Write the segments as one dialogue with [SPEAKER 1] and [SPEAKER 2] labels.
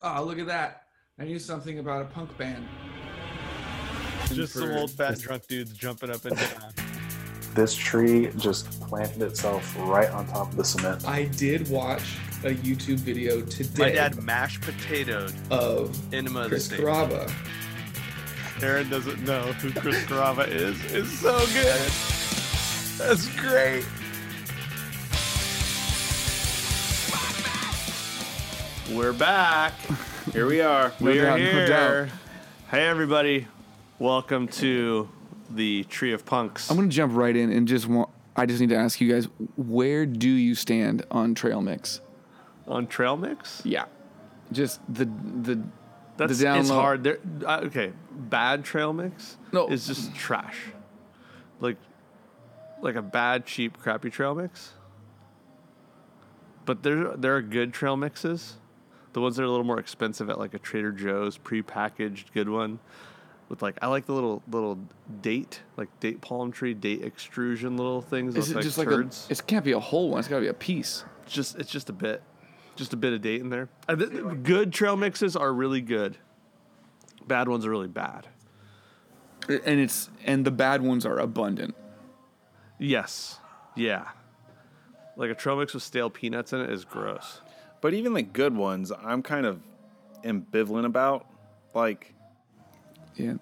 [SPEAKER 1] Oh, look at that. I knew something about a punk band.
[SPEAKER 2] Just some old fat drunk dudes jumping up and down.
[SPEAKER 3] This tree just planted itself right on top of the cement.
[SPEAKER 1] I did watch a YouTube video today
[SPEAKER 2] My dad mashed potatoed
[SPEAKER 1] of
[SPEAKER 2] enema of
[SPEAKER 1] Chris
[SPEAKER 2] state.
[SPEAKER 1] Carava.
[SPEAKER 2] Aaron doesn't know who Chris Carrabba is. It's so good. That's great. We're back.
[SPEAKER 4] Here we are.
[SPEAKER 2] We
[SPEAKER 5] No
[SPEAKER 2] are
[SPEAKER 5] doubt, no
[SPEAKER 2] here.
[SPEAKER 5] doubt.
[SPEAKER 2] Hey, everybody. Welcome to the Tree of Punks.
[SPEAKER 5] I'm gonna jump right in and just want. I just need to ask you guys, where do you stand on trail mix?
[SPEAKER 2] on Trail Mix.
[SPEAKER 5] Yeah, just the the
[SPEAKER 2] That's
[SPEAKER 5] the down
[SPEAKER 2] it's hard. There, uh, okay, bad Trail Mix
[SPEAKER 5] No.
[SPEAKER 2] is just trash. Like, like a bad, cheap, crappy Trail Mix. But there, there are good trail mixes. The ones that are a little more expensive at like a Trader Joe's pre-packaged good one, with like I like the little little date like date palm tree date extrusion little things.
[SPEAKER 5] Is it
[SPEAKER 2] like
[SPEAKER 5] just like a?
[SPEAKER 2] turds.
[SPEAKER 5] It can't be a whole one. It's gotta be a piece.
[SPEAKER 2] It's just it's just a bit, just a bit of date in there. Uh, good trail mixes are really good. Bad ones are really bad.
[SPEAKER 5] And it's and the bad ones are abundant.
[SPEAKER 2] Yes, yeah. Like a trail mix with stale peanuts in it is gross.
[SPEAKER 4] But even the good ones, I'm kind of ambivalent about. Like,
[SPEAKER 5] Yeah.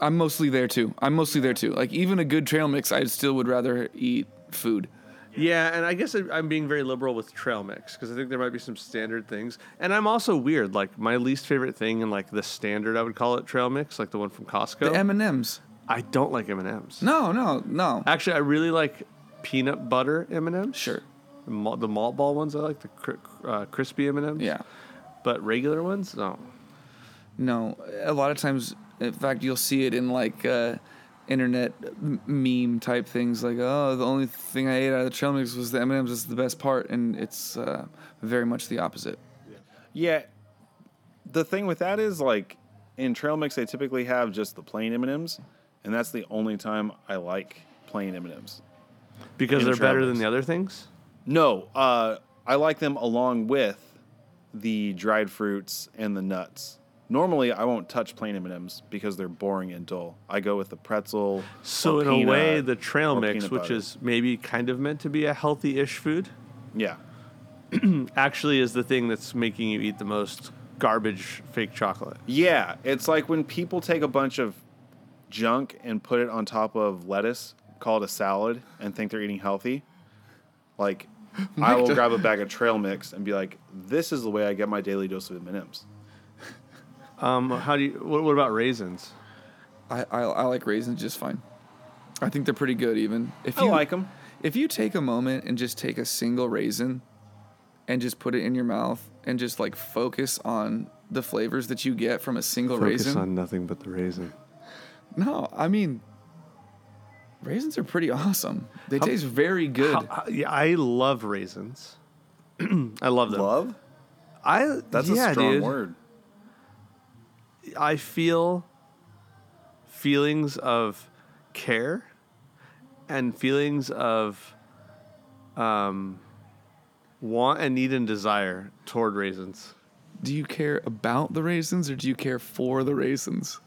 [SPEAKER 5] I'm mostly there too. I'm mostly there too. Like even a good trail mix, I still would rather eat food.
[SPEAKER 2] Yeah, and I guess I- I'm being very liberal with trail mix because I think there might be some standard things. And I'm also weird. Like my least favorite thing in like the standard, I would call it trail mix, like the one from Costco.
[SPEAKER 5] The M and M's.
[SPEAKER 2] I don't like M and M's.
[SPEAKER 5] No, no, no.
[SPEAKER 2] Actually, I really like peanut butter M and M's.
[SPEAKER 5] Sure.
[SPEAKER 2] The malt, the malt ball ones, I like the cr- uh, crispy M and M's.
[SPEAKER 5] Yeah.
[SPEAKER 2] But regular ones, no.
[SPEAKER 5] No, a lot of times, in fact, you'll see it in like uh, internet m- meme type things, like, "Oh, the only thing I ate out of the trail mix was the M and M's. This is the best part," and it's uh, very much the opposite.
[SPEAKER 4] yeah, the thing with that is like in trail mix, they typically have just the plain M&Ms, and that's the only time I like plain M&Ms.
[SPEAKER 2] Because
[SPEAKER 4] In
[SPEAKER 2] they're better
[SPEAKER 4] mix.
[SPEAKER 2] than the other things.
[SPEAKER 4] No, uh, I like them along with the dried fruits and the nuts. Normally, I won't touch plain M&Ms because they're boring and dull. I go with the pretzel.
[SPEAKER 2] So in a way, the trail mix, which
[SPEAKER 4] butter.
[SPEAKER 2] is maybe kind of meant to be a healthy-ish food,
[SPEAKER 4] yeah,
[SPEAKER 2] actually is the thing that's making you eat the most garbage fake chocolate.
[SPEAKER 4] Yeah, it's like when people take a bunch of junk and put it on top of lettuce, call it a salad, and think they're eating healthy. Like, I will grab a bag of trail mix and be like, "This is the way I get my daily dose of M&Ms."
[SPEAKER 2] Um, how do you? What, what about raisins?
[SPEAKER 5] I, I I like raisins just fine. I think they're pretty good, even if
[SPEAKER 4] I
[SPEAKER 5] you
[SPEAKER 4] like them.
[SPEAKER 5] If you take a moment and just take a single raisin, and just put it in your mouth and just like focus on the flavors that you get from a single raisin.
[SPEAKER 2] on nothing but the raisin.
[SPEAKER 5] No, I mean, raisins are pretty awesome. They taste very good.
[SPEAKER 2] How- yeah, I love raisins. I love them.
[SPEAKER 4] Love?
[SPEAKER 2] I
[SPEAKER 4] That's
[SPEAKER 2] yeah,
[SPEAKER 4] a strong
[SPEAKER 2] dude.
[SPEAKER 4] word.
[SPEAKER 2] I feel feelings of care and feelings of um, want and need and desire toward raisins.
[SPEAKER 5] do you care about the raisins or do you care for the raisins?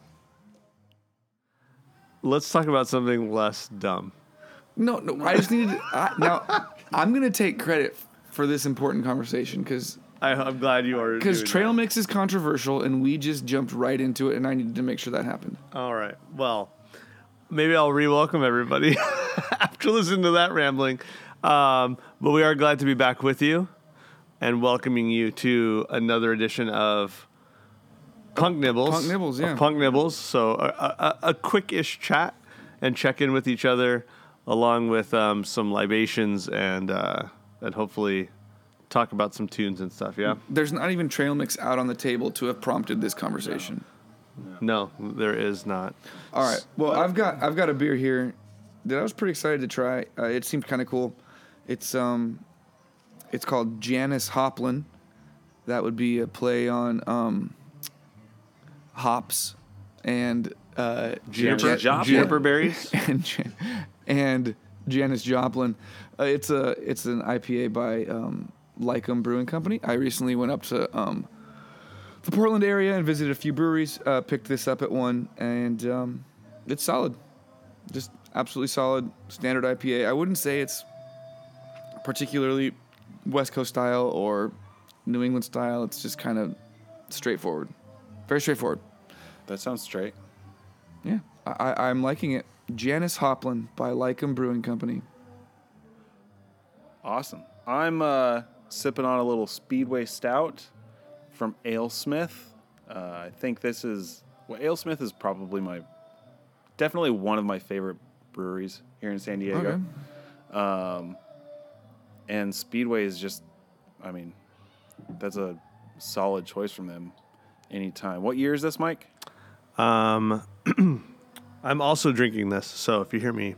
[SPEAKER 2] Let's talk about something less dumb.
[SPEAKER 5] No, no. I just needed. I, now, I'm gonna take credit for this important conversation because
[SPEAKER 2] I'm glad you are.
[SPEAKER 5] because trail mix is controversial and we just jumped right into it and I needed to make sure that happened.
[SPEAKER 2] All right. Well, maybe I'll re-welcome everybody after listening to that rambling. Um, but we are glad to be back with you and welcoming you to another edition of Punk Nibbles.
[SPEAKER 5] Punk Nibbles, yeah.
[SPEAKER 2] Punk Nibbles. So a, a, a quick-ish chat and check in with each other, along with um, some libations and uh, and hopefully talk about some tunes and stuff. Yeah.
[SPEAKER 5] There's not even trail mix out on the table to have prompted this conversation.
[SPEAKER 2] No, there is not.
[SPEAKER 5] All right. Well, I've got I've got a beer here that I was pretty excited to try. Uh, it seemed kind of cool. It's um, it's called Janis Hoplin. That would be a play on um, hops and uh,
[SPEAKER 2] Juniper,
[SPEAKER 4] Joplin.
[SPEAKER 2] juniper berries.
[SPEAKER 5] and Jan- and Janis Joplin. Uh, it's a it's an IPA by um, Leikam Brewing Company. I recently went up to um, the Portland area and visited a few breweries. Uh, picked this up at one, and um, it's solid. Just absolutely solid standard IPA. I wouldn't say it's particularly West Coast style or New England style. It's just kind of straightforward, very straightforward.
[SPEAKER 4] That sounds straight.
[SPEAKER 5] Yeah, I, I, I'm liking it. Janis Hoplin by Leikam Brewing Company.
[SPEAKER 4] Awesome. I'm uh, sipping on a little Speedway Stout from AleSmith. Uh, I think this is well, AleSmith is probably my definitely one of my favorite breweries here in San Diego.
[SPEAKER 5] Okay.
[SPEAKER 4] Um, and Speedway is just, I mean, that's a solid choice from them anytime. What year is this, Mike?
[SPEAKER 2] Um, I'm also drinking this, so if you hear me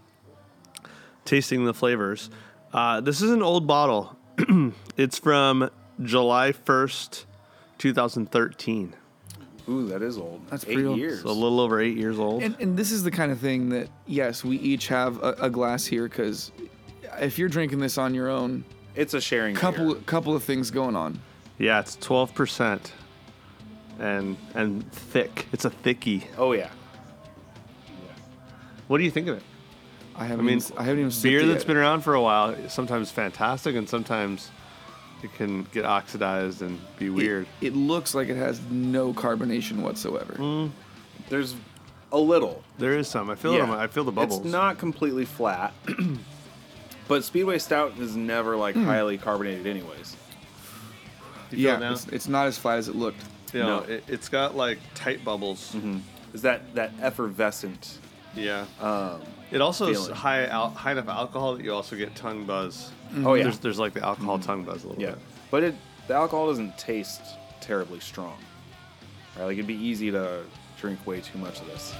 [SPEAKER 2] tasting the flavors, uh, this is an old bottle. it's from July 1st, 2013.
[SPEAKER 4] Ooh, that is old.
[SPEAKER 5] That's
[SPEAKER 4] eight
[SPEAKER 5] pretty old.
[SPEAKER 4] years.
[SPEAKER 2] So a little over eight years old.
[SPEAKER 5] And, and this is the kind of thing that, yes, we each have a, a glass here because if you're drinking this on your own,
[SPEAKER 4] it's a sharing
[SPEAKER 5] couple
[SPEAKER 4] beer.
[SPEAKER 5] couple of things going on.
[SPEAKER 2] yeah, it's 12% and and thick. It's a thicky.
[SPEAKER 4] Oh yeah.
[SPEAKER 2] What do you think of it?
[SPEAKER 5] I haven't.
[SPEAKER 2] I mean,
[SPEAKER 5] even, I haven't even
[SPEAKER 2] beer
[SPEAKER 5] it
[SPEAKER 2] that's
[SPEAKER 5] yet.
[SPEAKER 2] been around for a while sometimes fantastic and sometimes it can get oxidized and be weird.
[SPEAKER 5] It, it looks like it has no carbonation whatsoever.
[SPEAKER 2] Mm.
[SPEAKER 4] There's a little.
[SPEAKER 2] There is some. I feel it. my- I feel the bubbles.
[SPEAKER 4] It's not completely flat, but Speedway Stout is never like
[SPEAKER 5] Hmm.
[SPEAKER 4] highly carbonated, anyways.
[SPEAKER 2] You feel it
[SPEAKER 5] Yeah,
[SPEAKER 2] now?
[SPEAKER 5] it's, it's not as flat as it looked.
[SPEAKER 2] You know,
[SPEAKER 4] No.
[SPEAKER 2] it, it's got like tight bubbles. Mm-hmm.
[SPEAKER 4] Is that that effervescent?
[SPEAKER 2] Yeah.
[SPEAKER 4] Um,
[SPEAKER 2] It also is high al- high enough alcohol that you also get tongue buzz. Mm-hmm.
[SPEAKER 4] Oh yeah,
[SPEAKER 2] There's there's like the alcohol mm-hmm. tongue buzz a little
[SPEAKER 4] yeah.
[SPEAKER 2] bit.
[SPEAKER 4] But it the alcohol doesn't taste terribly strong. Right? Like it'd be easy to drink way too much of this.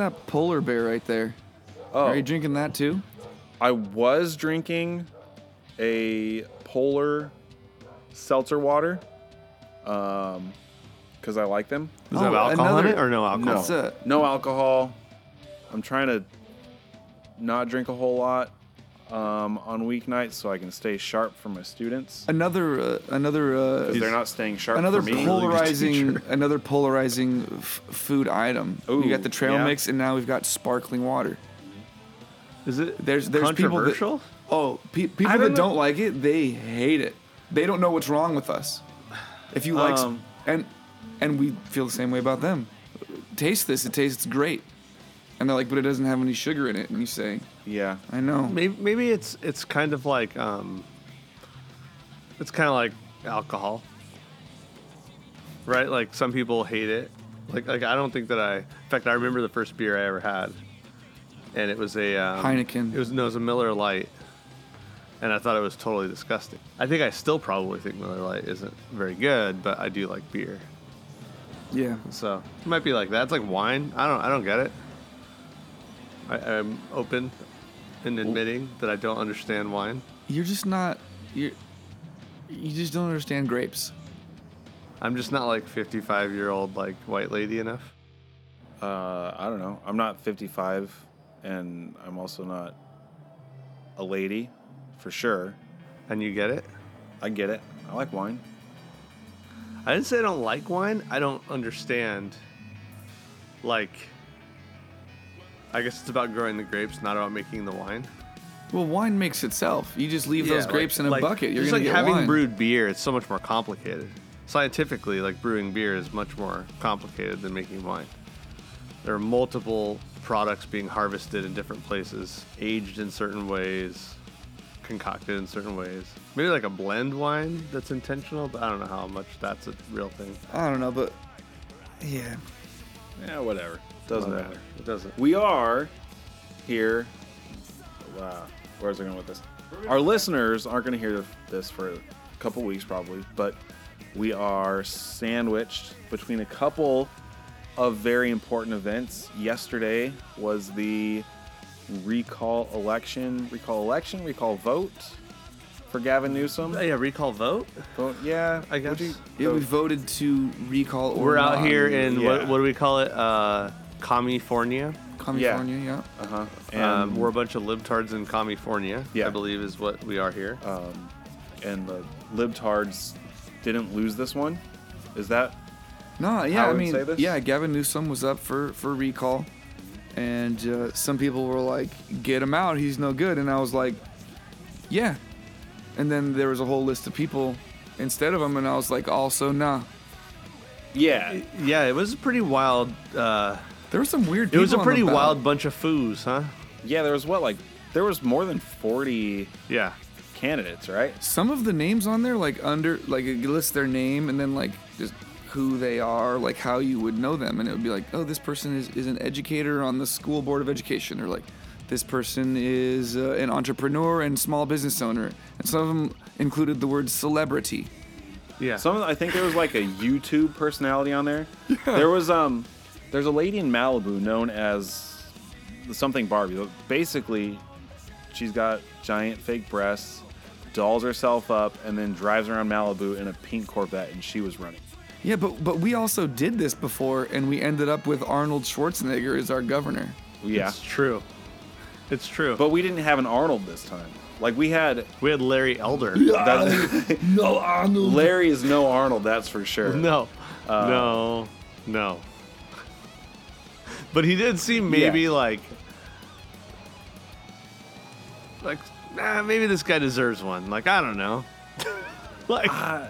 [SPEAKER 5] That polar bear right there?
[SPEAKER 4] Oh,
[SPEAKER 5] Are you drinking that too?
[SPEAKER 4] I was drinking a polar seltzer water, um, because I like them.
[SPEAKER 2] Does it have
[SPEAKER 5] Oh,
[SPEAKER 2] alcohol in it or no alcohol?
[SPEAKER 4] No,
[SPEAKER 5] What's
[SPEAKER 4] no alcohol. I'm trying to not drink a whole lot um, on weeknights so I can stay sharp for my students
[SPEAKER 5] Another uh, another uh,
[SPEAKER 4] they're not staying sharp
[SPEAKER 5] another
[SPEAKER 4] for me.
[SPEAKER 5] polarizing another polarizing f- food item.
[SPEAKER 4] Ooh,
[SPEAKER 5] you got the trail
[SPEAKER 4] yeah.
[SPEAKER 5] mix, and now we've got sparkling water.
[SPEAKER 2] Is it
[SPEAKER 5] There's there's people that oh pe- people that
[SPEAKER 4] don't know.
[SPEAKER 5] don't like it, they hate it. They don't know what's wrong with us. If you like, s-
[SPEAKER 4] Um,
[SPEAKER 5] and and we feel the same way about them. Taste this; it tastes great. And they're like, but it doesn't have any sugar in it. And you say,
[SPEAKER 4] yeah,
[SPEAKER 5] I know.
[SPEAKER 2] Maybe, maybe it's it's kind of like um, it's kind of like alcohol, right? Like some people hate it. Like like I don't think that I. In fact, I remember the first beer I ever had, and it was a um,
[SPEAKER 5] Heineken.
[SPEAKER 2] It was no, it was a Miller Lite, and I thought it was totally disgusting. I think I still probably think Miller Lite isn't very good, but I do like beer.
[SPEAKER 5] Yeah.
[SPEAKER 2] So it might be like that. It's like wine. I don't. I don't get it. I, I'm open in admitting that I don't understand wine.
[SPEAKER 5] You're just not. You. You just don't understand grapes.
[SPEAKER 2] I'm just not like 55 year old like white lady enough.
[SPEAKER 4] uh, I don't know. I'm not 55, and I'm also not a lady, for sure.
[SPEAKER 2] And you get it.
[SPEAKER 4] I get it. I like wine.
[SPEAKER 2] I didn't say I don't like wine. I don't understand. Like, I guess it's about growing the grapes, not about making the wine.
[SPEAKER 5] Well, wine makes itself. You just leave those
[SPEAKER 2] Yeah,
[SPEAKER 5] grapes
[SPEAKER 2] like-
[SPEAKER 5] in a
[SPEAKER 2] like-
[SPEAKER 5] bucket. You're
[SPEAKER 2] just
[SPEAKER 5] gonna
[SPEAKER 2] like
[SPEAKER 5] get
[SPEAKER 2] having
[SPEAKER 5] wine.
[SPEAKER 2] brewed beer. It's so much more complicated. Scientifically, like brewing beer is much more complicated than making wine. There are multiple products being harvested in different places, aged in certain ways, concocted in certain ways. Maybe like a blend wine that's intentional, but I don't know how much that's a real thing.
[SPEAKER 5] I don't know, but yeah.
[SPEAKER 4] Yeah, whatever. Doesn't
[SPEAKER 2] Whatever.
[SPEAKER 4] matter.
[SPEAKER 2] It doesn't.
[SPEAKER 4] We are here. Wow. Where's I going with this? Our listeners aren't going to hear this for a couple weeks probably, but we are sandwiched between a couple of very important events. Yesterday was the recall election, recall election, recall vote for Gavin Newsom.
[SPEAKER 2] Oh, yeah, recall vote.
[SPEAKER 4] Vote, yeah,
[SPEAKER 2] I guess.
[SPEAKER 4] Would you-
[SPEAKER 5] Yeah, we voted to recall. Or
[SPEAKER 2] We're out
[SPEAKER 5] not.
[SPEAKER 2] here in what, what do we call it? Uh, California.
[SPEAKER 5] California. Yeah.
[SPEAKER 4] uh-huh. And
[SPEAKER 2] Um, we're a bunch of libtards in California.
[SPEAKER 4] Yeah.
[SPEAKER 2] I believe is what we are here.
[SPEAKER 4] um, and the libtards didn't lose this one. Is that
[SPEAKER 5] No, yeah,
[SPEAKER 4] How
[SPEAKER 5] I
[SPEAKER 4] would
[SPEAKER 5] mean,
[SPEAKER 4] say this?
[SPEAKER 5] yeah, Gavin Newsom was up for for recall, and uh, some people were like, "Get him out, he's no good," and I was like, "Yeah," and then there was a whole list of people instead of him, and I was like, "Also, nah."
[SPEAKER 4] yeah?
[SPEAKER 2] yeah, it was a pretty wild. Uh,
[SPEAKER 5] There were some weird.
[SPEAKER 2] it was a
[SPEAKER 5] people on the
[SPEAKER 2] pretty wild bunch of foos, huh?
[SPEAKER 4] Yeah, there was what like there was more than forty
[SPEAKER 2] Yeah.
[SPEAKER 4] candidates, right?
[SPEAKER 5] Some of the names on there, like under, like it lists their name and then like just who they are, like how you would know them, and it would be like, oh, this person is, is an educator on the school board of education, or like this person is uh, an entrepreneur and small business owner, and some of them included the word celebrity.
[SPEAKER 2] Yeah.
[SPEAKER 4] Some of the- I think there was like a YouTube personality on there. Yeah. There was um there's a lady in Malibu known as something Barbie. Basically, she's got giant fake breasts, dolls herself up, and then drives around Malibu in a pink Corvette, and she was running.
[SPEAKER 5] Yeah, but but we also did this before, and we ended up with Arnold Schwarzenegger as our governor.
[SPEAKER 4] Yeah,
[SPEAKER 2] It's true. It's true.
[SPEAKER 4] but we didn't have an Arnold this time. Like we had
[SPEAKER 2] we had Larry Elder.
[SPEAKER 4] that,
[SPEAKER 5] No, Arnold.
[SPEAKER 4] Larry is no Arnold, that's for sure.
[SPEAKER 2] No. Uh, no. No. But he did seem maybe
[SPEAKER 4] Yeah.
[SPEAKER 2] like like nah, maybe this guy deserves one. Like I don't know. like I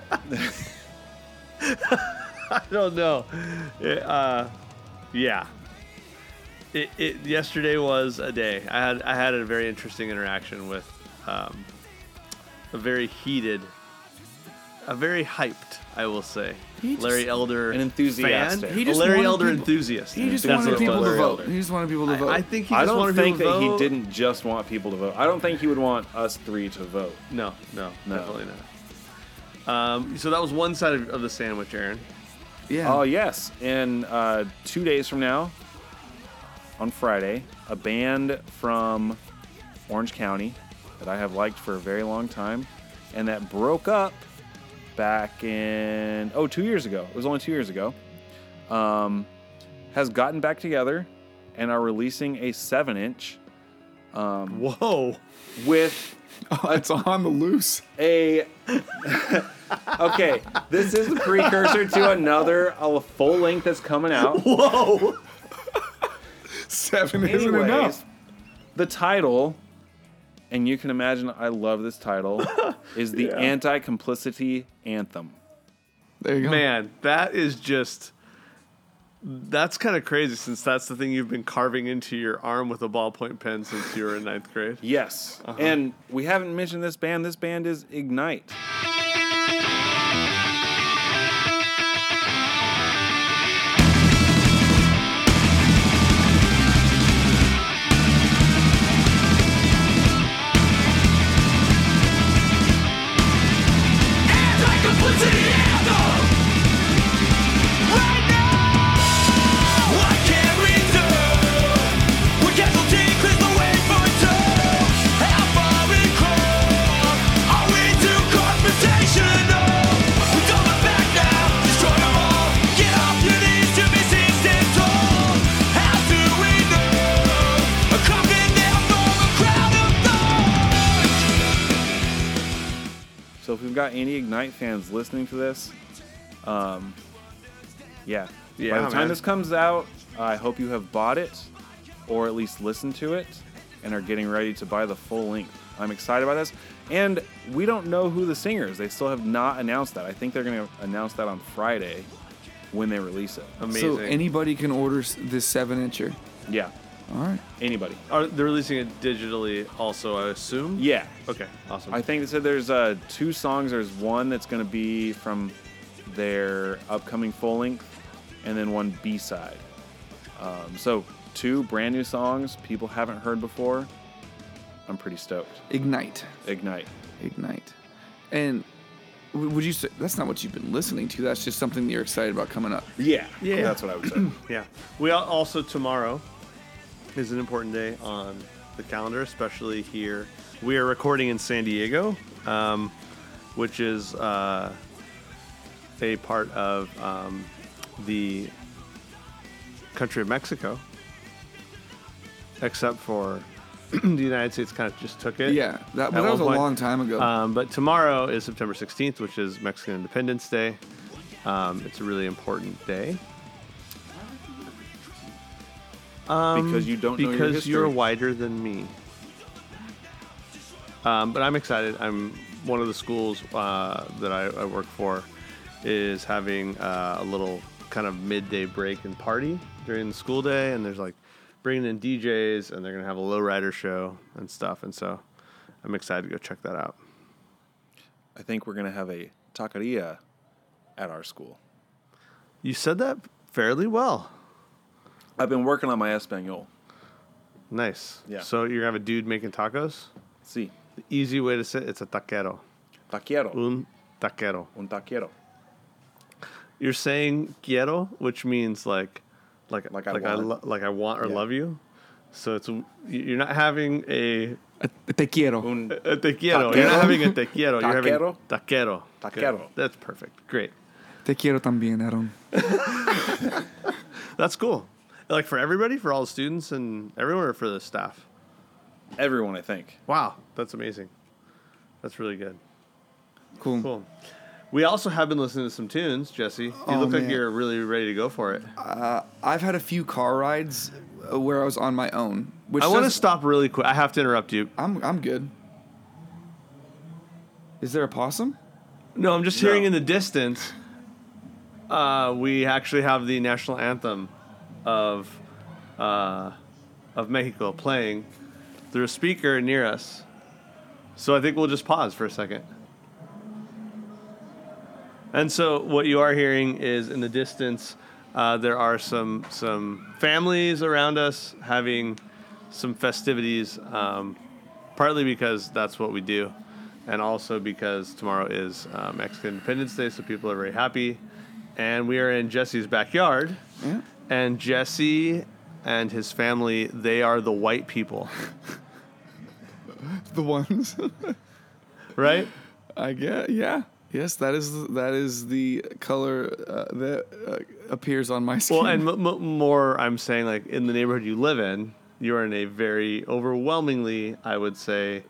[SPEAKER 2] don't know. It, uh, yeah. It, it yesterday was a day. I had I had a very interesting interaction with um, a very heated, a very hyped, I will say,
[SPEAKER 5] just-
[SPEAKER 2] Larry Elder
[SPEAKER 4] An enthusiast.
[SPEAKER 2] fan,
[SPEAKER 5] He
[SPEAKER 2] a
[SPEAKER 5] just
[SPEAKER 2] Larry Elder
[SPEAKER 5] people-
[SPEAKER 2] enthusiast.
[SPEAKER 5] He just
[SPEAKER 2] That's
[SPEAKER 5] wanted people to vote. He just wanted people to vote.
[SPEAKER 2] I, I think he
[SPEAKER 4] I
[SPEAKER 2] just
[SPEAKER 4] don't
[SPEAKER 2] wanted
[SPEAKER 4] think that
[SPEAKER 2] people to
[SPEAKER 4] he didn't just want people to vote. I don't think he would want us three to vote.
[SPEAKER 2] No, no,
[SPEAKER 4] No.
[SPEAKER 2] definitely not. Um, so that was one side of, of the sandwich, Aaron.
[SPEAKER 5] yeah.
[SPEAKER 4] Oh yes, in uh, two days from now, on Friday, a band from Orange County that I have liked for a very long time, and that broke up back in oh two years ago. It was only two years ago. Um, has gotten back together and are releasing a seven-inch
[SPEAKER 2] Whoa.
[SPEAKER 4] with
[SPEAKER 5] Oh, it's on the loose.
[SPEAKER 4] a okay this is the precursor to another a full length that's coming out
[SPEAKER 2] Whoa.
[SPEAKER 5] Seven isn't
[SPEAKER 4] Anyways,
[SPEAKER 5] enough.
[SPEAKER 4] the title, and you can imagine I love this title, is the Anti-Complicity Anthem.
[SPEAKER 5] There you go.
[SPEAKER 2] Man, that is just. That's kind of crazy since that's the thing you've been carving into your arm with a ballpoint pen since you were in ninth grade.
[SPEAKER 4] Yes, uh-huh. and we haven't mentioned this band. This band is Ignite. Got any Ignite fans listening to this, um, yeah.
[SPEAKER 2] Yeah,
[SPEAKER 4] By the time
[SPEAKER 2] man.
[SPEAKER 4] this comes out, I hope you have bought it, or at least listened to it, and are getting ready to buy the full length. I'm excited about this, and we don't know who the singer is. They still have not announced that. I think they're going to announce that on Friday when they release it.
[SPEAKER 2] Amazing.
[SPEAKER 5] So anybody can order this seven incher.
[SPEAKER 4] Yeah,
[SPEAKER 5] All right.
[SPEAKER 4] anybody.
[SPEAKER 2] Are they're releasing it digitally also, I assume?
[SPEAKER 4] Yeah.
[SPEAKER 2] Okay, awesome.
[SPEAKER 4] I think they said there's uh, two songs. There's one that's going to be from their upcoming full length, and then one B side. Um, so two brand new songs people haven't heard before. I'm pretty stoked.
[SPEAKER 5] Ignite.
[SPEAKER 4] Ignite.
[SPEAKER 5] Ignite. And w- would you say that's not what you've been listening to? That's just something that you're excited about coming up.
[SPEAKER 4] Yeah,
[SPEAKER 2] Yeah.
[SPEAKER 4] that's what I would say.
[SPEAKER 2] Yeah. We al- also tomorrow is an important day on the calendar, especially here. We are recording in San Diego, um, which is uh, a part of um, the country of Mexico, except for the United States kind of just took it.
[SPEAKER 5] Yeah, that, but that was a
[SPEAKER 2] point.
[SPEAKER 5] long time ago.
[SPEAKER 2] Um, but tomorrow is September 16th, which is Mexican Independence Day. Um, it's a really important day.
[SPEAKER 4] Because you don't know your
[SPEAKER 2] because
[SPEAKER 4] history.
[SPEAKER 2] you're wider than me. Um, but I'm excited. I'm one of the schools uh, that I, I work for is having uh, a little kind of midday break and party during the school day, and there's like bringing in DJs, and they're gonna have a lowrider show and stuff, and so I'm excited to go check that out.
[SPEAKER 4] I think we're gonna have a taqueria at our school.
[SPEAKER 2] You said that fairly well.
[SPEAKER 4] I've been working on my Espanol.
[SPEAKER 2] Nice.
[SPEAKER 4] Yeah.
[SPEAKER 2] So you're gonna have a dude making tacos.
[SPEAKER 4] Sí,
[SPEAKER 2] The easy way to say it, it's a taquero.
[SPEAKER 4] taquero,
[SPEAKER 2] Un taquero.
[SPEAKER 4] un taquero.
[SPEAKER 2] You're saying quiero, which means like, like,
[SPEAKER 4] Like
[SPEAKER 2] like
[SPEAKER 4] I
[SPEAKER 2] I,
[SPEAKER 4] want.
[SPEAKER 2] lo- like I want or
[SPEAKER 4] Yeah.
[SPEAKER 2] love you. So it's you're not having a,
[SPEAKER 5] Te quiero.
[SPEAKER 4] Un
[SPEAKER 2] a te quiero. You're not having a te quiero. You're having
[SPEAKER 4] Taquero?
[SPEAKER 2] taquero. Good.
[SPEAKER 4] Taquero.
[SPEAKER 2] That's perfect. Great.
[SPEAKER 5] Te quiero también, Aaron.
[SPEAKER 2] That's cool. Like for everybody, for all the students and everyone, or for the staff.
[SPEAKER 4] everyone, I think.
[SPEAKER 2] Wow, that's amazing. That's really good.
[SPEAKER 5] Cool.
[SPEAKER 2] Cool. We also have been listening to some tunes, Jesse. You
[SPEAKER 5] Oh,
[SPEAKER 2] look like you're really ready to go for it.
[SPEAKER 5] I've had a few car rides uh, where I was on my own. Which
[SPEAKER 2] I want to stop really quick. I have to interrupt you.
[SPEAKER 5] I'm I'm good. Is there a possum?
[SPEAKER 2] No, I'm just
[SPEAKER 4] No.
[SPEAKER 2] hearing in the distance. Uh, we actually have the national anthem of uh, of Mexico playing through a speaker near us. So I think we'll just pause for a second. And so what you are hearing is in the distance, uh, there are some some families around us having some festivities. Um, partly because that's what we do, and also because tomorrow is uh, Mexican Independence Day, so people are very happy. And we are in Jesse's backyard,
[SPEAKER 5] Yeah.
[SPEAKER 2] And Jesse and his family, they are the white people,
[SPEAKER 5] The ones.
[SPEAKER 2] right?
[SPEAKER 5] I get. Yeah. Yes, that is that is the color uh, that uh, appears on my skin.
[SPEAKER 2] Well, and m- m- more, I'm saying like in the neighborhood you live in, you're in a very overwhelmingly, I would say,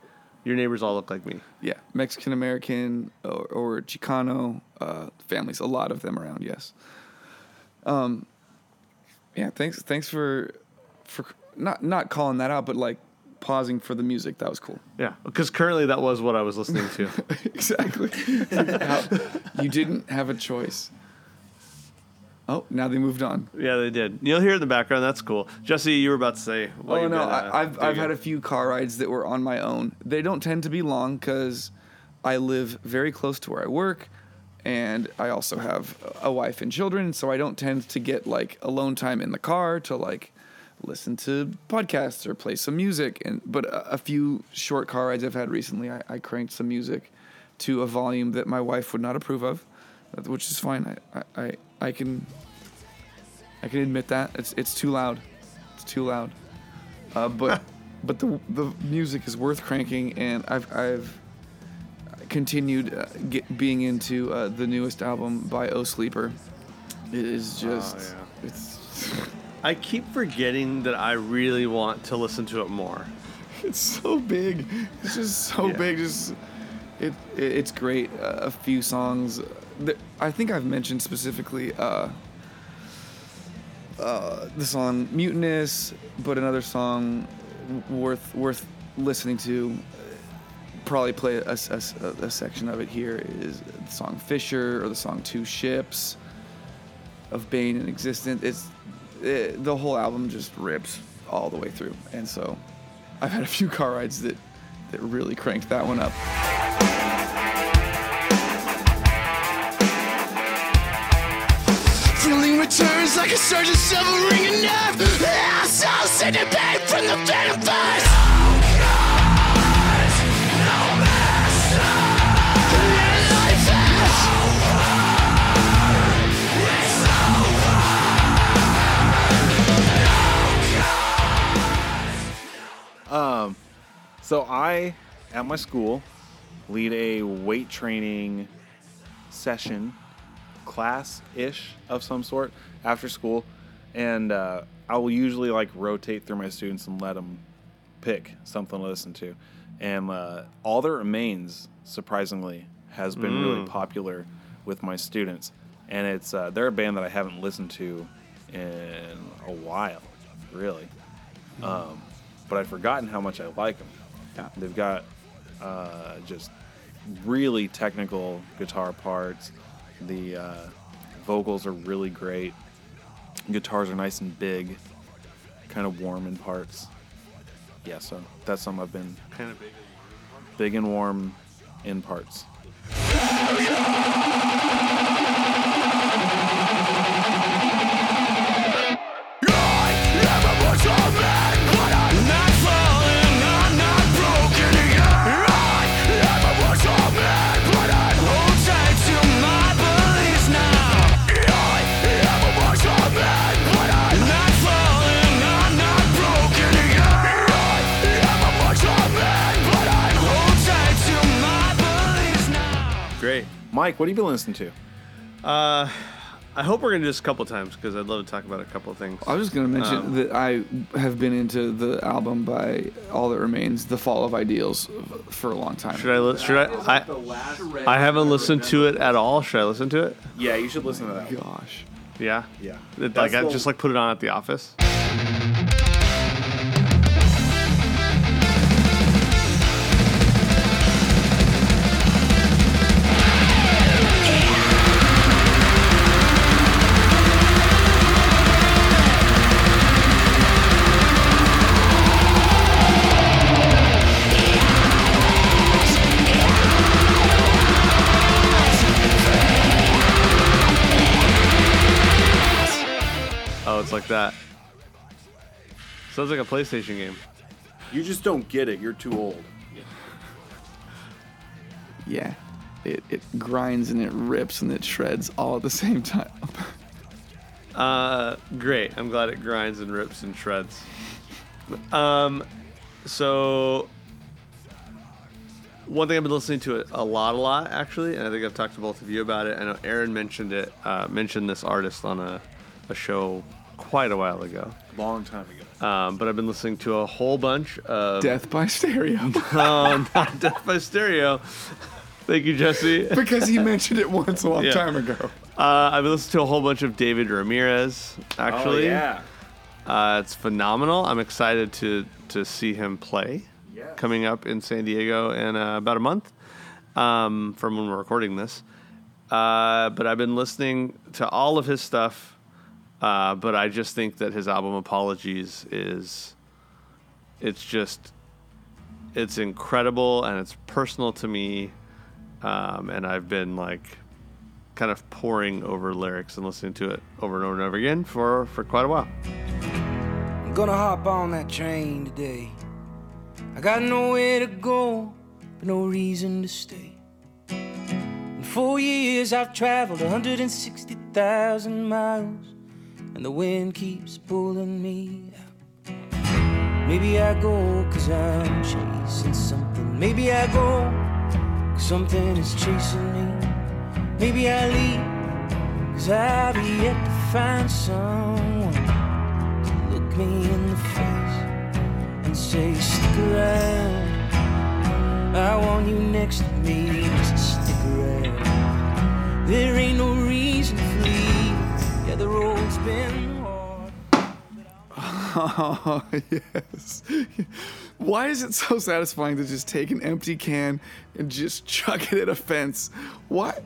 [SPEAKER 2] your neighbors all look like me.
[SPEAKER 5] yeah, Mexican American or, or Chicano uh, families. A lot of them around. Yes. Um. Yeah. Thanks. Thanks for for not not calling that out, but like pausing for the music. That was cool.
[SPEAKER 2] Yeah, because currently that was what I was listening to.
[SPEAKER 5] exactly. You didn't have a choice. Oh, now they moved on.
[SPEAKER 2] yeah, they did. You'll hear in the background. That's cool. Jesse, you were about to say. what
[SPEAKER 5] oh no,
[SPEAKER 2] been, uh,
[SPEAKER 5] I, I've I've had a few car rides that were on my own. They don't tend to be long because I live very close to where I work, and I also have a wife and children, so I don't tend to get like alone time in the car to like listen to podcasts or play some music. And but a, a few short car rides I've had recently, I, I cranked some music to a volume that my wife would not approve of, which is fine. I I, I, I can. I can admit that it's it's too loud. It's too loud. Uh, but but the the music is worth cranking, and I've I've continued uh, get, being into uh, the newest album by O Sleeper. It is just
[SPEAKER 2] yeah.
[SPEAKER 5] it's
[SPEAKER 2] I keep forgetting that I really want to listen to it more.
[SPEAKER 5] it's so big. It's just so
[SPEAKER 2] Yeah.
[SPEAKER 5] big. Just it, it it's great. Uh, a few songs. That I think I've mentioned specifically. Uh, uh, the song "Mutinous," but another song worth worth listening to. Probably play a, a- a- section of it here is the song "Fisher" or the song Two Ships" of Bane and Existence. It's it, the whole album just rips all the way through, and so I've had a few car rides that that really cranked that one up.
[SPEAKER 6] Feeling returns like a surge of severing a nerve. Our souls send it back from the venom
[SPEAKER 4] So I, at my school, lead a weight training session, class ish of some sort after school, and uh, I will usually like rotate through my students and let them pick something to listen to, and uh, all that remains surprisingly has been really popular with my students, and it's uh, they're a band that I haven't listened to in a while, really, um, but I'd forgotten how much I like them. They've got uh, just really technical guitar parts. The uh, vocals are really great. Guitars are nice and big, kind of warm in parts. Yeah, so that's something I've been
[SPEAKER 2] Kind of big.
[SPEAKER 4] big and warm in parts. Mike, what have you been listening to?
[SPEAKER 2] Uh, I hope we're gonna do this a couple times because I'd love to talk about a couple of things.
[SPEAKER 5] I was just gonna mention
[SPEAKER 2] Um,
[SPEAKER 5] that I have been into the album by All That Remains, The Fall of Ideals, for a long time.
[SPEAKER 2] Should I? Li- should I? I, I haven't listened to it at all. Should I listen to it?
[SPEAKER 4] Yeah, you should listen to that.
[SPEAKER 5] Gosh.
[SPEAKER 2] Yeah.
[SPEAKER 4] Yeah.
[SPEAKER 2] It,
[SPEAKER 4] That's
[SPEAKER 2] like I
[SPEAKER 4] the-
[SPEAKER 2] just like put it on at the office. Like that. Sounds like a PlayStation game.
[SPEAKER 4] You just don't get it. You're too old.
[SPEAKER 5] Yeah. It, it grinds and it rips and it shreds all at the same time.
[SPEAKER 2] Uh, great. I'm glad it grinds and rips and shreds. Um, so one thing I've been listening to it a lot, a lot actually, and I think I've talked to both of you about it. I know Aaron mentioned it, uh, mentioned this artist on a, a show quite a while ago.
[SPEAKER 4] Long time ago.
[SPEAKER 2] Um, but I've been listening to a whole bunch of
[SPEAKER 5] Death by stereo.
[SPEAKER 2] Oh, not Death by Stereo. Thank you, Jesse.
[SPEAKER 5] because he mentioned it once a long
[SPEAKER 2] Yeah.
[SPEAKER 5] time ago.
[SPEAKER 2] Uh, I've been listening to a whole bunch of David Ramirez. Actually,
[SPEAKER 4] oh, yeah.
[SPEAKER 2] uh, it's phenomenal. I'm excited to to see him play.
[SPEAKER 4] Yes.
[SPEAKER 2] Coming up in San Diego in uh, about a month um, from when we're recording this. Uh, but I've been listening to all of his stuff. Uh, but I just think that his album Apologies is, it's just, it's incredible and it's personal to me. Um, and I've been like, kind of poring over lyrics and listening to it over and over and over again for for quite a while.
[SPEAKER 7] I'm gonna hop on that train today. I got nowhere to go, but no reason to stay. In four years, I've traveled 160,000 miles, and the wind keeps pulling me out. Maybe I go cause I'm chasing something. Maybe I go cause something is chasing me. Maybe I leave cause I've yet to find someone to look me in the face and say, stick around. I want you next to me, just stick around. There ain't no reason
[SPEAKER 5] Oh, yes. Why is it so satisfying to just take an empty can and just chuck it at a fence? What?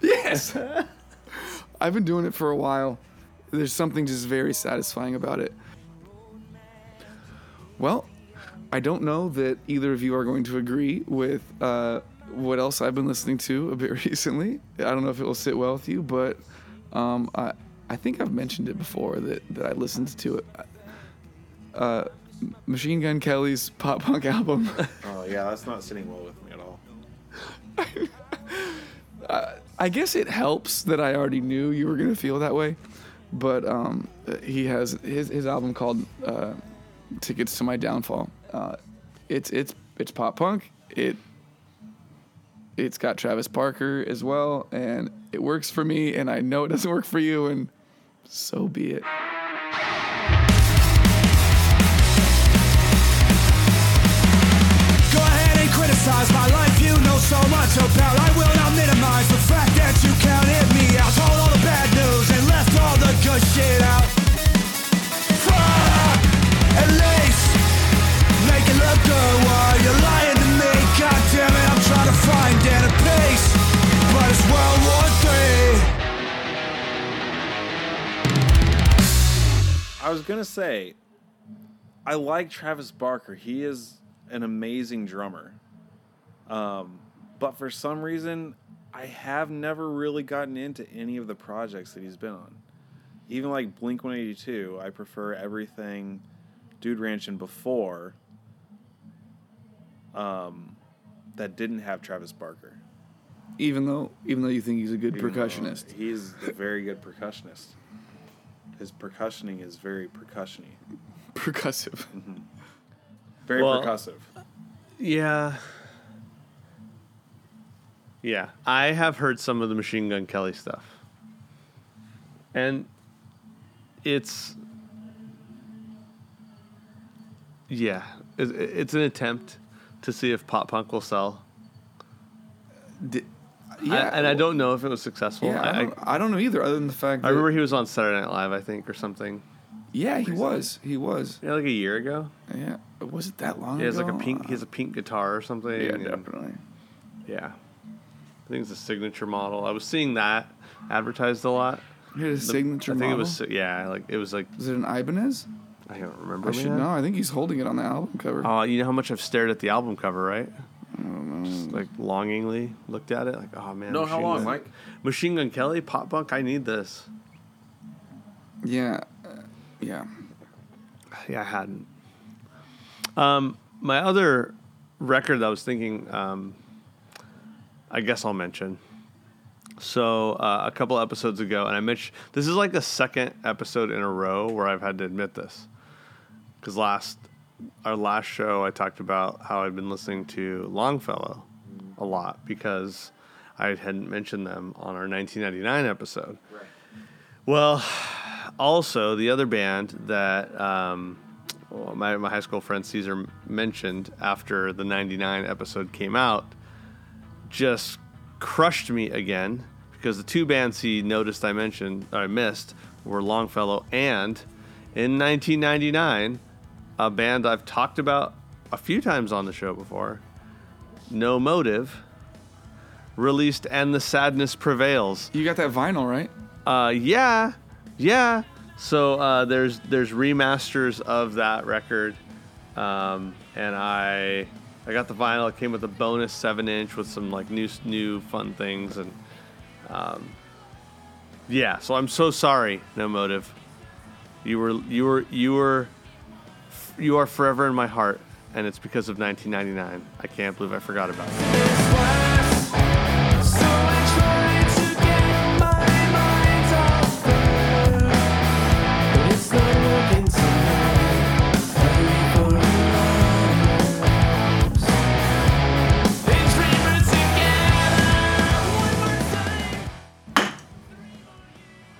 [SPEAKER 5] Yes. I've been doing it for a while. There's something just very satisfying about it. Well, I don't know that either of you are going to agree with uh, what else I've been listening to a bit recently. I don't know if it will sit well with you, but um, I, I think I've mentioned it before that, that I listened to it. Uh, Machine Gun Kelly's pop punk album.
[SPEAKER 4] Oh, yeah, that's not sitting well with me at all.
[SPEAKER 5] I guess it helps that I already knew you were gonna feel that way, but um, he has his his album called uh, "Tickets to My Downfall." Uh, it's it's it's pop punk. It it's got Travis Barker as well, and it works for me. And I know it doesn't work for you, and so be it.
[SPEAKER 6] Go ahead and criticize my life you know so much about. I will not minimize the fact that you counted me out. Told all the bad news and left all the good shit out. Fuck! At least make it look good while you're lying to me. God damn it, I'm trying to find inner peace. But it's World War
[SPEAKER 4] I was gonna say, I like Travis Barker. He is an amazing drummer. Um, but for some reason, I have never really gotten into any of the projects that he's been on. Even like Blink 182, I prefer everything Dude Ranch and before um, that didn't have Travis Barker.
[SPEAKER 5] Even though even though you think he's a good
[SPEAKER 4] Even
[SPEAKER 5] percussionist,
[SPEAKER 4] He's a very good percussionist. His percussioning is very percussiony.
[SPEAKER 5] percussive. Mm-hmm.
[SPEAKER 4] Very
[SPEAKER 2] Well-
[SPEAKER 4] percussive.
[SPEAKER 2] Yeah. Yeah, I have heard some of the Machine Gun Kelly stuff. And it's yeah, it, it's an attempt to see if pop punk will sell.
[SPEAKER 5] Di-
[SPEAKER 2] I-
[SPEAKER 5] yeah,
[SPEAKER 2] and I don't know if it was successful.
[SPEAKER 5] Yeah, I,
[SPEAKER 2] I,
[SPEAKER 5] don't, I don't know either. Other than the fact
[SPEAKER 2] I remember he was on Saturday Night Live, I think, or something.
[SPEAKER 5] yeah, he was. He was.
[SPEAKER 2] Yeah, like a year ago.
[SPEAKER 5] Yeah, was it that long
[SPEAKER 2] He has
[SPEAKER 5] ago?
[SPEAKER 2] like a pink. He has a pink guitar or something.
[SPEAKER 5] yeah,
[SPEAKER 2] and-
[SPEAKER 5] definitely.
[SPEAKER 2] Yeah. I think it's a signature model. I was seeing that advertised a lot.
[SPEAKER 5] He had a
[SPEAKER 2] The-
[SPEAKER 5] signature
[SPEAKER 2] I think
[SPEAKER 5] model.
[SPEAKER 2] it was yeah, like it was like
[SPEAKER 5] Is it an Ibanez?
[SPEAKER 2] I don't remember.
[SPEAKER 5] I should know. I think he's holding it on the album cover.
[SPEAKER 2] Oh, you know how much I've stared at the album cover, right? Just like longingly looked at it, like oh man.
[SPEAKER 4] No, how
[SPEAKER 2] Machine
[SPEAKER 4] long,
[SPEAKER 2] Gun-
[SPEAKER 4] Mike?
[SPEAKER 2] Machine Gun Kelly, Pop Punk. I need this.
[SPEAKER 5] Yeah, uh, yeah.
[SPEAKER 2] Yeah, I hadn't. Um, my other record that I was thinking, um, I guess I'll mention. So uh, a couple episodes ago, and I mentioned this is like the second episode in a row where I've had to admit this, because last our last show I talked about how I'd been listening to Longfellow a lot because I hadn't mentioned them on our 1999 episode. Well, also the other band that um, my, my high school friend Caesar mentioned after the 99 episode came out just crushed me again because the two bands he noticed I mentioned or I missed were Longfellow and in 1999 a band I've talked about a few times on the show before No Motiv released And the Sadness Prevails
[SPEAKER 5] You got that vinyl, right?
[SPEAKER 2] uh, yeah, yeah. So uh, there's there's remasters of that record, um, and I I got the vinyl. It came with a bonus seven inch with some like new new fun things, and um, yeah. So I'm so sorry, No Motiv. You were you were you were you are forever in my heart, and it's because of 1999. I can't believe I forgot about it.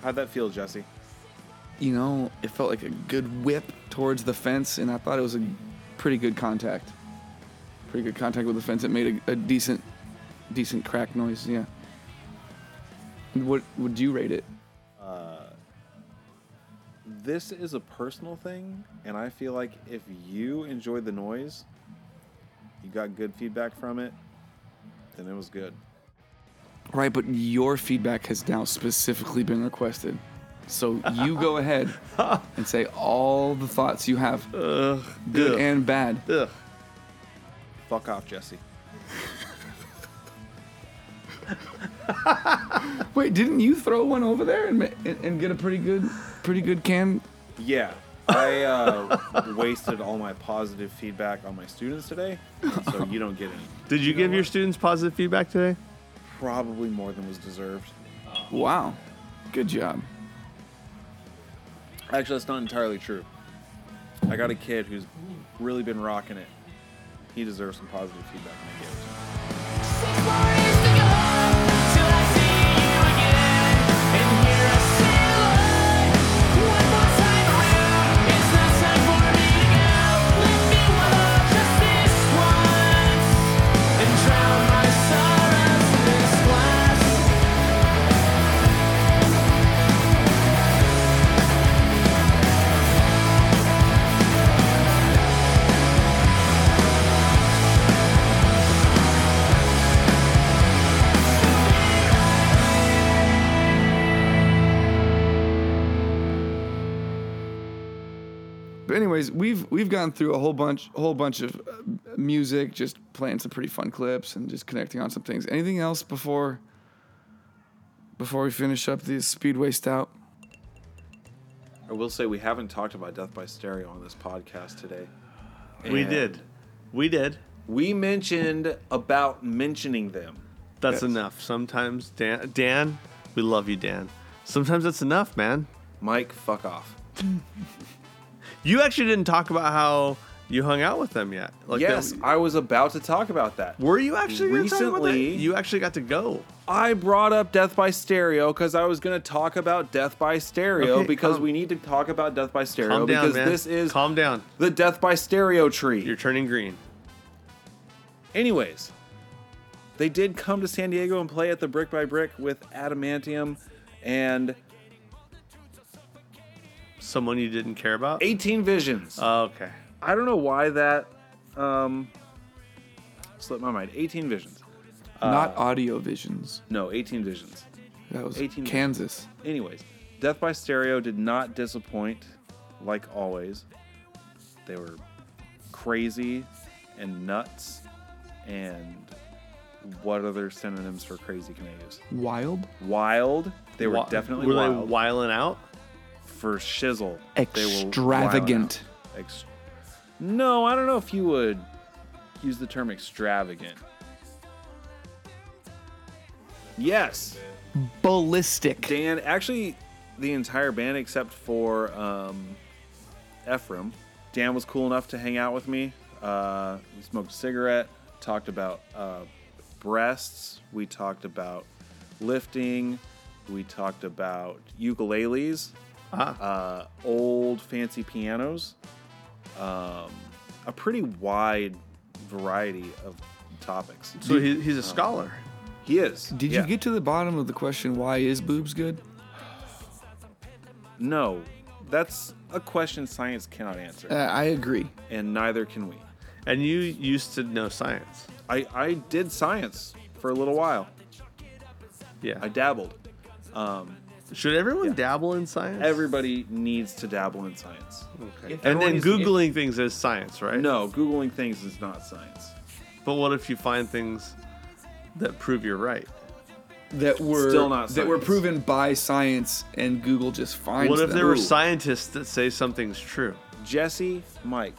[SPEAKER 4] How'd that feel, Jesse?
[SPEAKER 5] You know, it felt like a good whip towards the fence, and I thought it was a pretty good contact. Pretty good contact with the fence. It made a, a decent, decent crack noise. Yeah. What would you rate it?
[SPEAKER 4] Uh, this is a personal thing, and I feel like if you enjoyed the noise, you got good feedback from it, then it was good.
[SPEAKER 5] Right, but your feedback has now specifically been requested. So you go ahead and say all the thoughts you have,
[SPEAKER 2] Ugh,
[SPEAKER 5] good
[SPEAKER 2] ugh,
[SPEAKER 5] and bad.
[SPEAKER 2] ugh.
[SPEAKER 4] Fuck off, Jesse.
[SPEAKER 5] Wait, didn't you throw one over there and, and, and get a pretty good, pretty good can?
[SPEAKER 4] Yeah, I uh, wasted all my positive feedback on my students today, so you don't get any.
[SPEAKER 2] Did you,
[SPEAKER 4] know
[SPEAKER 2] give your
[SPEAKER 4] what?
[SPEAKER 2] students positive feedback today?
[SPEAKER 4] Probably more than was deserved.
[SPEAKER 5] Wow, good job.
[SPEAKER 4] Actually, that's not entirely true. I got a kid who's really been rocking it, he deserves some positive feedback, and I gave it to him.
[SPEAKER 5] Anyways, we've we've gone through a whole bunch whole bunch of uh, music, just playing some pretty fun clips and just connecting on some things. Anything else before before we finish up the Speedway Stout?
[SPEAKER 4] I will say we haven't talked about Death by Stereo on this podcast today.
[SPEAKER 2] We
[SPEAKER 4] And
[SPEAKER 2] did. We did.
[SPEAKER 4] We mentioned about mentioning them.
[SPEAKER 2] That's
[SPEAKER 5] Yes.
[SPEAKER 2] enough. Sometimes Dan Dan, we love you, Dan. Sometimes that's enough, man.
[SPEAKER 4] Mike, fuck off.
[SPEAKER 2] You actually didn't talk about how you hung out with them yet. Like
[SPEAKER 4] yes, I was about to talk about that.
[SPEAKER 2] were you actually gonna talk about that?
[SPEAKER 4] Recently-
[SPEAKER 2] You actually got to go.
[SPEAKER 4] I brought up Death by Stereo because I was going to talk about Death by Stereo
[SPEAKER 2] Okay,
[SPEAKER 4] because
[SPEAKER 2] calm-
[SPEAKER 4] we need to talk about Death by Stereo
[SPEAKER 2] Calm down,
[SPEAKER 4] because
[SPEAKER 2] man.
[SPEAKER 4] this is
[SPEAKER 2] calm down.
[SPEAKER 4] the Death by Stereo tree.
[SPEAKER 2] You're turning green.
[SPEAKER 4] Anyways, they did come to San Diego and play at the Brick by Brick with Adamantium and
[SPEAKER 2] Someone you didn't care about.
[SPEAKER 4] 18 Visions.
[SPEAKER 2] Oh, okay.
[SPEAKER 4] I don't know why that um, slipped my mind. 18 Visions.
[SPEAKER 5] Not audio visions.
[SPEAKER 4] No, 18 Visions.
[SPEAKER 5] That was
[SPEAKER 4] 18
[SPEAKER 5] Kansas.
[SPEAKER 4] Anyways, Death by Stereo did not disappoint, like always. They were crazy and nuts. And what other synonyms for crazy can I use?
[SPEAKER 5] Wild.
[SPEAKER 4] Wild. They were
[SPEAKER 2] Wa-
[SPEAKER 4] definitely
[SPEAKER 2] were
[SPEAKER 4] wild.
[SPEAKER 2] they wiling out?
[SPEAKER 4] For shizzle.
[SPEAKER 5] Extravagant.
[SPEAKER 4] Ex- no, I don't know if you would use the term extravagant. Yes,
[SPEAKER 5] Ballistic.
[SPEAKER 4] Dan. Actually, the entire band except for um, Efrem. Dan was cool enough to hang out with me. Uh, we smoked a cigarette, talked about uh, breasts. We talked about lifting. We talked about ukuleles,
[SPEAKER 2] Ah.
[SPEAKER 4] uh, old fancy pianos, um, a pretty wide variety of topics.
[SPEAKER 2] So he, he's a scholar.
[SPEAKER 4] He is.
[SPEAKER 5] Did
[SPEAKER 4] yeah.
[SPEAKER 5] you get to the bottom of the question? Why is boobs good?
[SPEAKER 4] No, that's a question science cannot answer,
[SPEAKER 5] Uh, I agree.
[SPEAKER 4] and neither can we.
[SPEAKER 2] And you used to know science.
[SPEAKER 4] I, I did science for a little while.
[SPEAKER 2] Yeah.
[SPEAKER 4] I dabbled. Um,
[SPEAKER 2] Should everyone
[SPEAKER 4] Yeah.
[SPEAKER 2] dabble in science?
[SPEAKER 4] everybody needs to dabble in science.
[SPEAKER 2] Okay. And then
[SPEAKER 4] needs to-
[SPEAKER 2] Googling things is science, right?
[SPEAKER 4] No, Googling things is not science.
[SPEAKER 2] But what if you find things that prove you're right?
[SPEAKER 5] That were
[SPEAKER 4] Still not
[SPEAKER 5] that were proven by science, and Google just finds
[SPEAKER 2] What if
[SPEAKER 5] them.
[SPEAKER 2] there were
[SPEAKER 4] Ooh.
[SPEAKER 2] scientists that say something's true?
[SPEAKER 4] Jesse, Mike,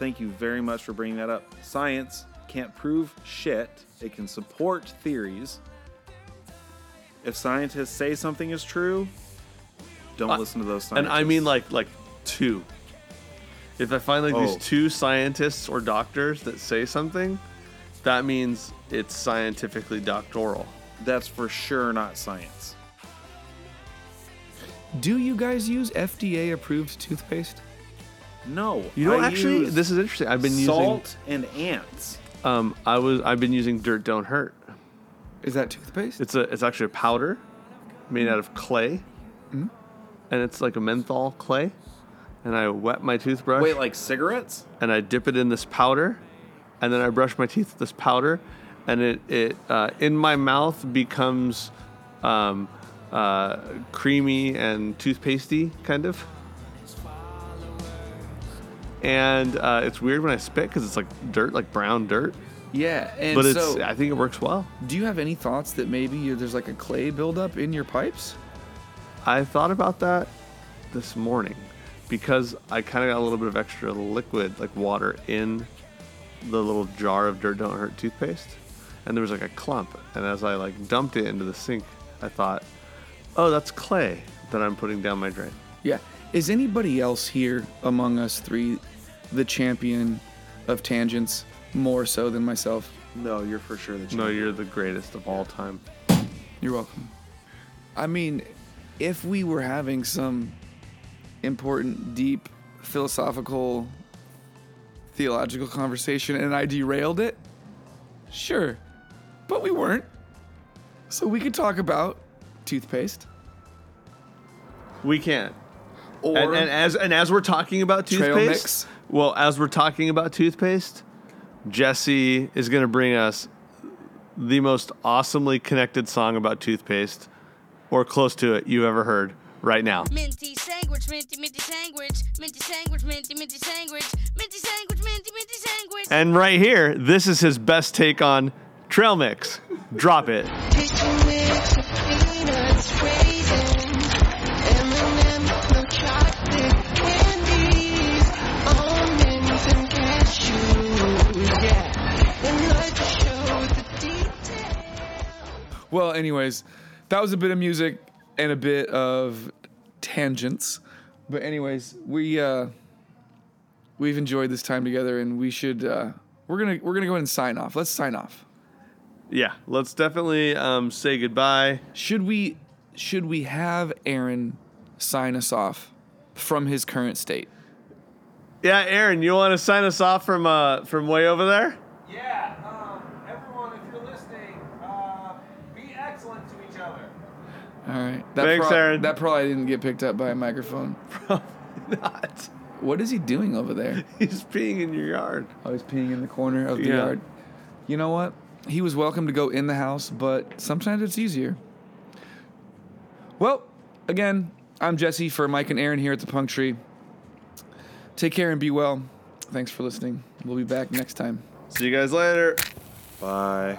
[SPEAKER 4] thank you very much for bringing that up. Science can't prove shit, it can support theories. If scientists say something is true, don't
[SPEAKER 2] Uh,
[SPEAKER 4] listen to those scientists. And.
[SPEAKER 2] I mean like like two. If I find like
[SPEAKER 4] Oh.
[SPEAKER 2] these two scientists or doctors that say something, that means it's scientifically doctoral.
[SPEAKER 4] that's for sure not science.
[SPEAKER 5] Do you guys use FDA approved toothpaste?
[SPEAKER 4] No.
[SPEAKER 2] You know,
[SPEAKER 4] I
[SPEAKER 2] actually, this is interesting. I've been using
[SPEAKER 4] salt and ants.
[SPEAKER 2] um I was I've been using Dirt Don't Hurt.
[SPEAKER 5] Is that toothpaste?
[SPEAKER 2] It's a it's actually a powder made out of clay, and it's like a menthol clay. And I wet my toothbrush.
[SPEAKER 4] Wait, like cigarettes?
[SPEAKER 2] and I dip it in this powder, and then I brush my teeth with this powder, and it it uh, in my mouth becomes um, uh, creamy and toothpastey kind of. And uh, it's weird when I spit because it's like dirt, like brown dirt.
[SPEAKER 5] Yeah, and
[SPEAKER 2] But it's
[SPEAKER 5] so
[SPEAKER 2] I think it works well.
[SPEAKER 5] do you have any thoughts that maybe there's like a clay buildup in your pipes?
[SPEAKER 2] I thought about that this morning because I kind of got a little bit of extra liquid, like water, in the little jar of Dirt Don't Hurt toothpaste, and there was like a clump. And as I like dumped it into the sink, I thought, "Oh, that's clay that I'm putting down my drain."
[SPEAKER 5] Yeah. Is anybody else here among us three the champion of tangents? More so than myself.
[SPEAKER 7] No, you're for sure the
[SPEAKER 2] No, you're the greatest of all time.
[SPEAKER 5] You're welcome. I mean, if we were having some important, deep, philosophical, theological conversation and I derailed it, sure. But we weren't. So we could talk about toothpaste.
[SPEAKER 2] We can't.
[SPEAKER 5] Or
[SPEAKER 2] And, and as and as we're talking about
[SPEAKER 5] Trail
[SPEAKER 2] toothpaste,
[SPEAKER 5] mix.
[SPEAKER 2] well, as we're talking about toothpaste, Jesse is going to bring us the most awesomely connected song about toothpaste, or close to it, you've ever heard right now.
[SPEAKER 8] Minty sandwich, minty, minty sandwich, minty sandwich, minty, minty sandwich, minty sandwich, minty, minty sandwich.
[SPEAKER 2] And right here, this is his best take on trail mix. Drop it.
[SPEAKER 5] Well, anyways, that was a bit of music and a bit of tangents. But anyways, we uh we've enjoyed this time together and we should uh we're gonna we're gonna go ahead and sign off. Let's sign off.
[SPEAKER 2] Yeah, let's definitely um, say goodbye.
[SPEAKER 5] Should we should we have Aaron sign us off from his current state?
[SPEAKER 2] Yeah, Aaron, you want to sign us off from uh, from way over there?
[SPEAKER 4] Yeah, um, everyone, if you're listening, uh, be excellent to each other.
[SPEAKER 5] All right. That
[SPEAKER 2] Thanks,
[SPEAKER 5] prob-
[SPEAKER 2] Aaron.
[SPEAKER 5] That probably didn't get picked up by a microphone.
[SPEAKER 2] Probably not.
[SPEAKER 5] What is he doing over there?
[SPEAKER 2] He's peeing in your yard.
[SPEAKER 5] Oh, he's peeing in the corner of the
[SPEAKER 2] Yeah.
[SPEAKER 5] yard. You know what? He was welcome to go in the house, but sometimes it's easier. Well, again, I'm Jesse for Mike and Aaron here at the Punk Tree. Take care and be well. Thanks for listening. We'll be back next time.
[SPEAKER 2] See you guys later.
[SPEAKER 7] Bye.